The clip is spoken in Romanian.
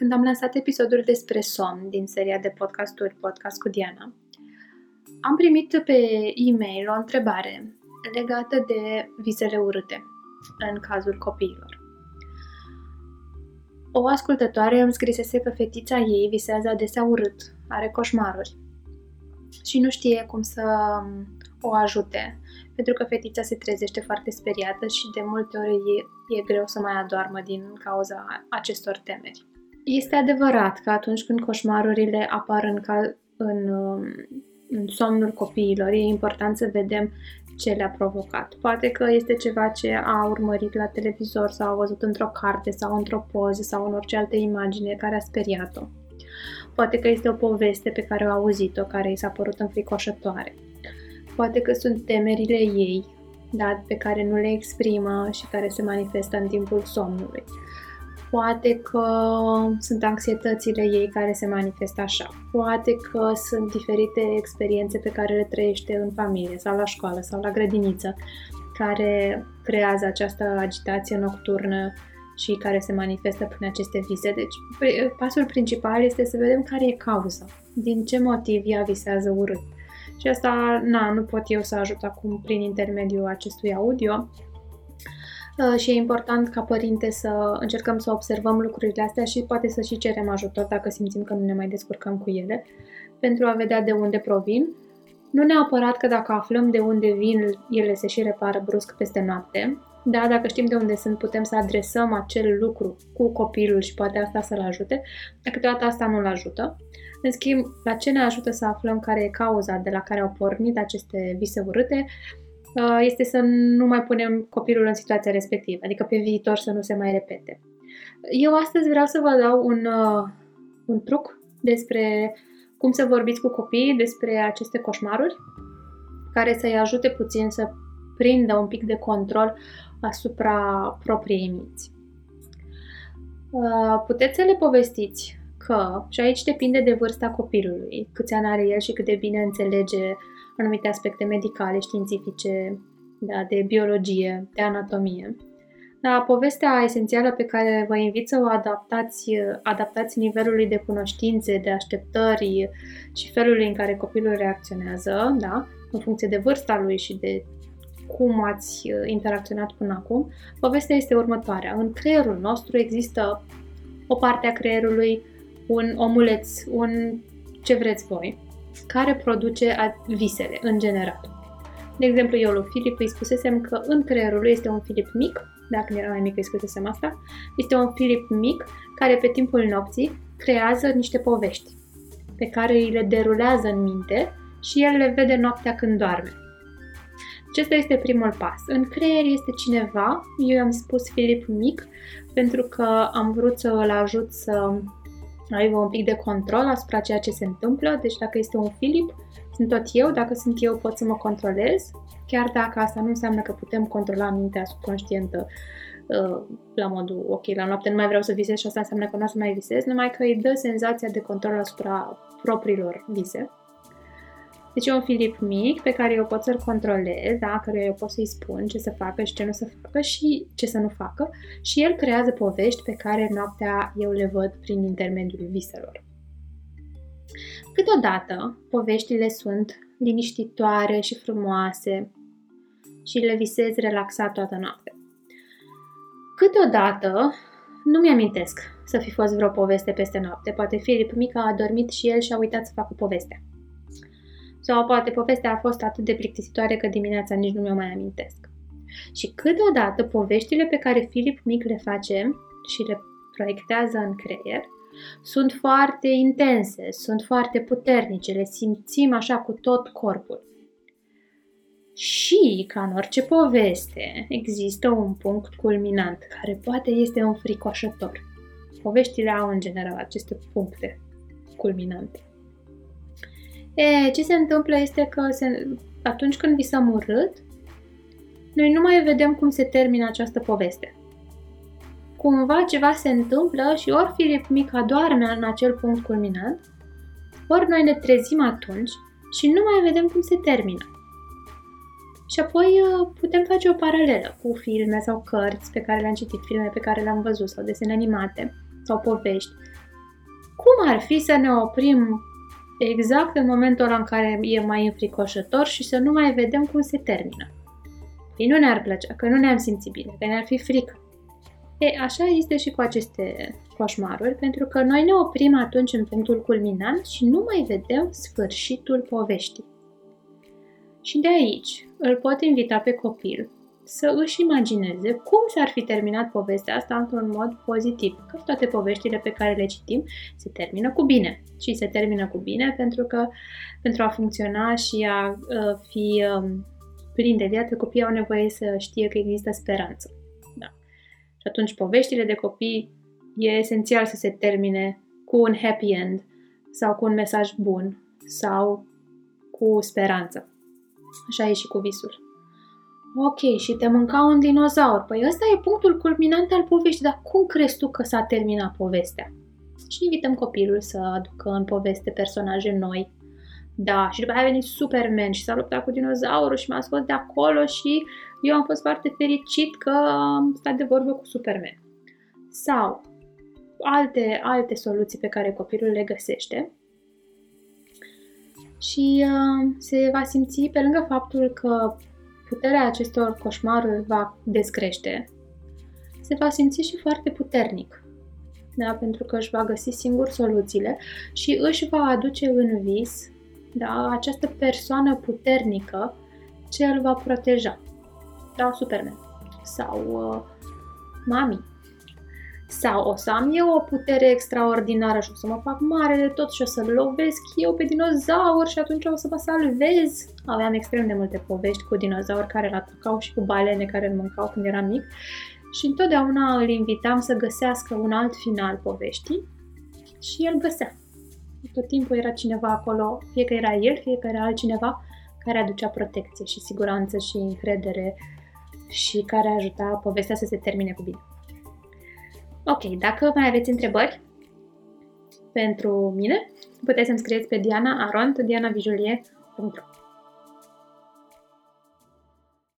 Când am lansat episodul despre somn din seria de podcasturi Podcast cu Diana, am primit pe e-mail o întrebare legată de visele urâte în cazul copiilor. O ascultătoare îmi scrisese că fetița ei visează adesea urât, are coșmaruri și nu știe cum să o ajute, pentru că fetița se trezește foarte speriată și de multe ori e, e greu să mai adoarmă din cauza acestor temeri. Este adevărat că atunci când coșmarurile apar în, ca, în, în somnul copiilor, e important să vedem ce le-a provocat. Poate că este ceva ce a urmărit la televizor sau a văzut într-o carte sau într-o poză sau în orice altă imagine care a speriat-o. Poate că este o poveste pe care au auzit-o, care i s-a părut înfricoșătoare. Poate că sunt temerile ei, da, pe care nu le exprimă și care se manifestă în timpul somnului. Poate că sunt anxietățile ei care se manifestă așa. Poate că sunt diferite experiențe pe care le trăiește în familie sau la școală sau la grădiniță care creează această agitație nocturnă și care se manifestă prin aceste vise. Deci, pasul principal este să vedem care e cauza, din ce motiv ea visează urât. Și asta, na, nu pot eu să ajut acum prin intermediul acestui audio, uh, și e important ca părinte să încercăm să observăm lucrurile astea și poate să și cerem ajutor dacă simțim că nu ne mai descurcăm cu ele, pentru a vedea de unde provin. Nu neapărat că dacă aflăm de unde vin, ele se și repară brusc peste noapte, da, dacă știm de unde sunt, putem să adresăm acel lucru cu copilul și poate asta să-l ajute, dar câteodată asta nu-l ajută. În schimb, la ce ne ajută să aflăm care e cauza de la care au pornit aceste vise urâte, uh, este să nu mai punem copilul în situația respectivă, adică pe viitor să nu se mai repete. Eu astăzi vreau să vă dau un, uh, un truc despre cum să vorbiți cu copiii despre aceste coșmaruri, care să-i ajute puțin să prindă un pic de control asupra propriei minți. Uh, puteți să le povestiți că, și aici depinde de vârsta copilului, câți ani are el și cât de bine înțelege anumite aspecte medicale, științifice, da, de biologie, de anatomie. Dar povestea esențială pe care vă invit să o adaptați, adaptați nivelului de cunoștințe, de așteptări și felul în care copilul reacționează, da, în funcție de vârsta lui și de cum ați uh, interacționat până acum, povestea este următoarea. În creierul nostru există o parte a creierului, un omuleț, un ce vreți voi, care produce visele în general. De exemplu, eu lui Filip îi spusesem că în creierul lui este un Filip mic, dacă era mai mic îi spusesem asta, este un Filip mic care pe timpul nopții creează niște povești pe care îi le derulează în minte și el le vede noaptea când doarme. Acesta este primul pas. În creier este cineva, eu i-am spus Filip mic, pentru că am vrut să îl ajut să aibă un pic de control asupra ceea ce se întâmplă. Deci dacă este un Filip, sunt tot eu, dacă sunt eu pot să mă controlez, chiar dacă asta nu înseamnă că putem controla mintea subconștientă uh, la modul, ok, la noapte nu mai vreau să visez și asta înseamnă că nu o să mai visez, numai că îi dă senzația de control asupra propriilor vise. Deci e un Filip mic pe care eu pot să-l controlez, da? care eu pot să-i spun ce să facă și ce nu să facă și ce să nu facă și el creează povești pe care noaptea eu le văd prin intermediul viselor. Câteodată, poveștile sunt liniștitoare și frumoase și le visez relaxat toată noaptea. Câteodată, nu mi-amintesc să fi fost vreo poveste peste noapte. Poate Filip mic a adormit și el și a uitat să facă povestea. Sau poate povestea a fost atât de plictisitoare că dimineața nici nu mi-o mai amintesc. Și câteodată poveștile pe care Filip Mic le face și le proiectează în creier sunt foarte intense, sunt foarte puternice, le simțim așa cu tot corpul. Și, ca în orice poveste, există un punct culminant, care poate este înfricoșător. Poveștile au în general aceste puncte culminante. E, ce se întâmplă este că se, atunci când visăm urât, noi nu mai vedem cum se termină această poveste. Cumva ceva se întâmplă și ori Filip mic adorme în acel punct culminant, ori noi ne trezim atunci și nu mai vedem cum se termină. Și apoi uh, putem face o paralelă cu filme sau cărți pe care le-am citit, filme pe care le-am văzut sau desene animate sau povești cum ar fi să ne oprim exact în momentul ăla în care e mai înfricoșător și să nu mai vedem cum se termină. Păi nu ne-ar plăcea, că nu ne-am simțit bine, că ne-ar fi frică. E, așa este și cu aceste coșmaruri, pentru că noi ne oprim atunci în punctul culminant și nu mai vedem sfârșitul poveștii. Și de aici îl pot invita pe copil să își imagineze cum s-ar fi terminat povestea asta într-un mod pozitiv. Că toate poveștile pe care le citim se termină cu bine. Și se termină cu bine pentru că pentru a funcționa și a uh, fi um, plin de viață, copiii au nevoie să știe că există speranță. Da. Și atunci poveștile de copii e esențial să se termine cu un happy end sau cu un mesaj bun sau cu speranță. Așa e și cu visul. Ok, și te mânca un dinozaur. Păi ăsta e punctul culminant al poveștii, dar cum crezi tu că s-a terminat povestea? Și invităm copilul să aducă în poveste personaje noi. Da, și după aia a venit Superman și s-a luptat cu dinozaurul și m-a scos de acolo și eu am fost foarte fericit că am stat de vorbă cu Superman. Sau alte, alte soluții pe care copilul le găsește și uh, se va simți pe lângă faptul că puterea acestor coșmaruri va descrește, se va simți și foarte puternic. Da? Pentru că își va găsi singur soluțiile și își va aduce în vis da? această persoană puternică ce îl va proteja. Da, Superman. Sau uh, mami sau o să am eu o putere extraordinară și o să mă fac mare de tot și o să lovesc eu pe dinozaur și atunci o să mă salvez. Aveam extrem de multe povești cu dinozauri care îl atacau și cu balene care îl mâncau când eram mic și întotdeauna îl invitam să găsească un alt final poveștii și el găsea. Tot timpul era cineva acolo, fie că era el, fie că era altcineva, care aducea protecție și siguranță și încredere și care ajuta povestea să se termine cu bine. Ok, dacă mai aveți întrebări pentru mine, puteți să-mi scrieți pe diana aront, dianavijulie.ro